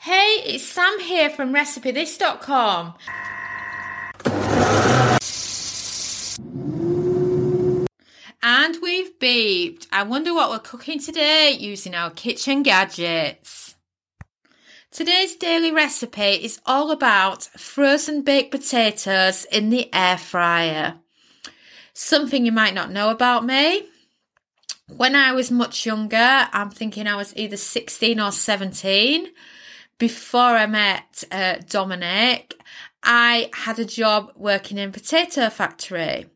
Hey, it's Sam here from RecipeThis.com. And we've beeped. I wonder what we're cooking today using our kitchen gadgets. Today's daily recipe is all about frozen baked potatoes in the air fryer. Something you might not know about me. When I was much younger, I'm thinking I was either 16 or 17, before I met uh, Dominic, I had a job working in potato factory.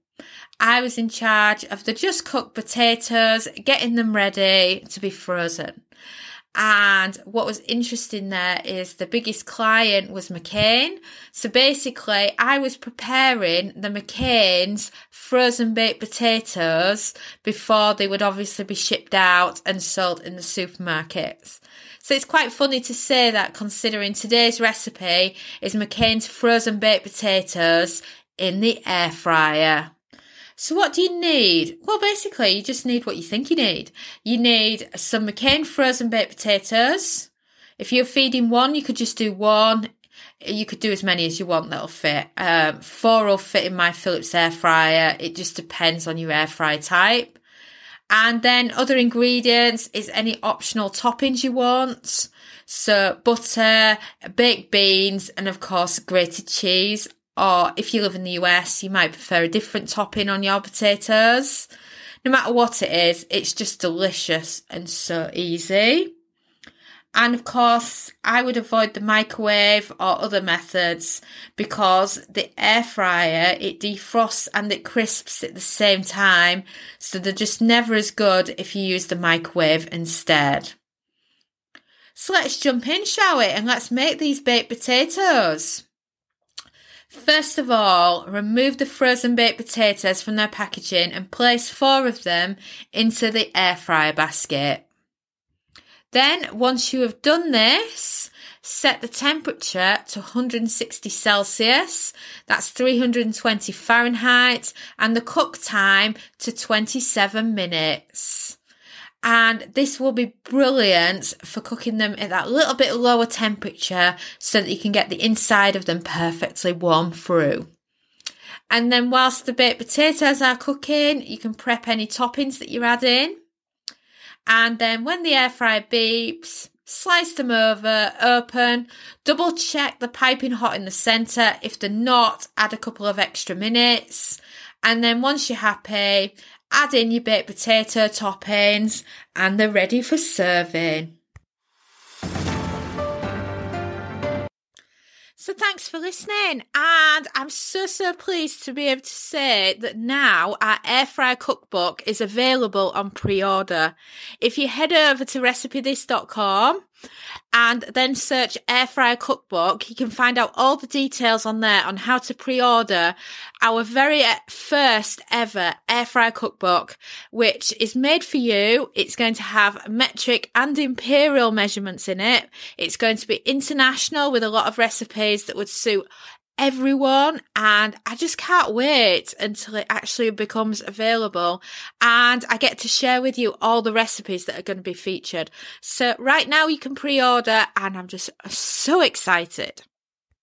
I was in charge of the just cooked potatoes, getting them ready to be frozen. And what was interesting there is the biggest client was McCain. So basically, I was preparing the McCain's frozen baked potatoes before they would obviously be shipped out and sold in the supermarkets. So it's quite funny to say that considering today's recipe is McCain's frozen baked potatoes in the air fryer. So what do you need? Well, basically, you just need what you think you need. You need some McCain frozen baked potatoes. If you're feeding one, you could just do one. You could do as many as you want that'll fit. Um, four will fit in my Philips air fryer. It just depends on your air fry type. And then other ingredients is any optional toppings you want. So butter, baked beans, and of course grated cheese or if you live in the US, you might prefer a different topping on your potatoes. No matter what it is, it's just delicious and so easy. And of course, I would avoid the microwave or other methods because the air fryer, it defrosts and it crisps at the same time. So they're just never as good if you use the microwave instead. So let's jump in, shall we? And let's make these baked potatoes. First of all, remove the frozen baked potatoes from their packaging and place four of them into the air fryer basket. Then, once you have done this, set the temperature to 160 Celsius, that's 320 Fahrenheit, and the cook time to 27 minutes and this will be brilliant for cooking them at that little bit lower temperature so that you can get the inside of them perfectly warm through. And then whilst the baked potatoes are cooking, you can prep any toppings that you're adding. And then when the air fryer beeps, slice them over, open, double check the piping hot in the centre. If they're not, add a couple of extra minutes. And then once you're happy, add in your baked potato toppings, and they're ready for serving. So thanks for listening. And I'm so, so pleased to be able to say that now our air fryer cookbook is available on pre-order. If you head over to recipethis.com and then search air fryer cookbook. You can find out all the details on there on how to pre-order our very first ever air fryer cookbook, which is made for you. It's going to have metric and imperial measurements in it. It's going to be international with a lot of recipes that would suit everyone and I just can't wait until it actually becomes available and I get to share with you all the recipes that are going to be featured. So right now you can pre-order and I'm just so excited.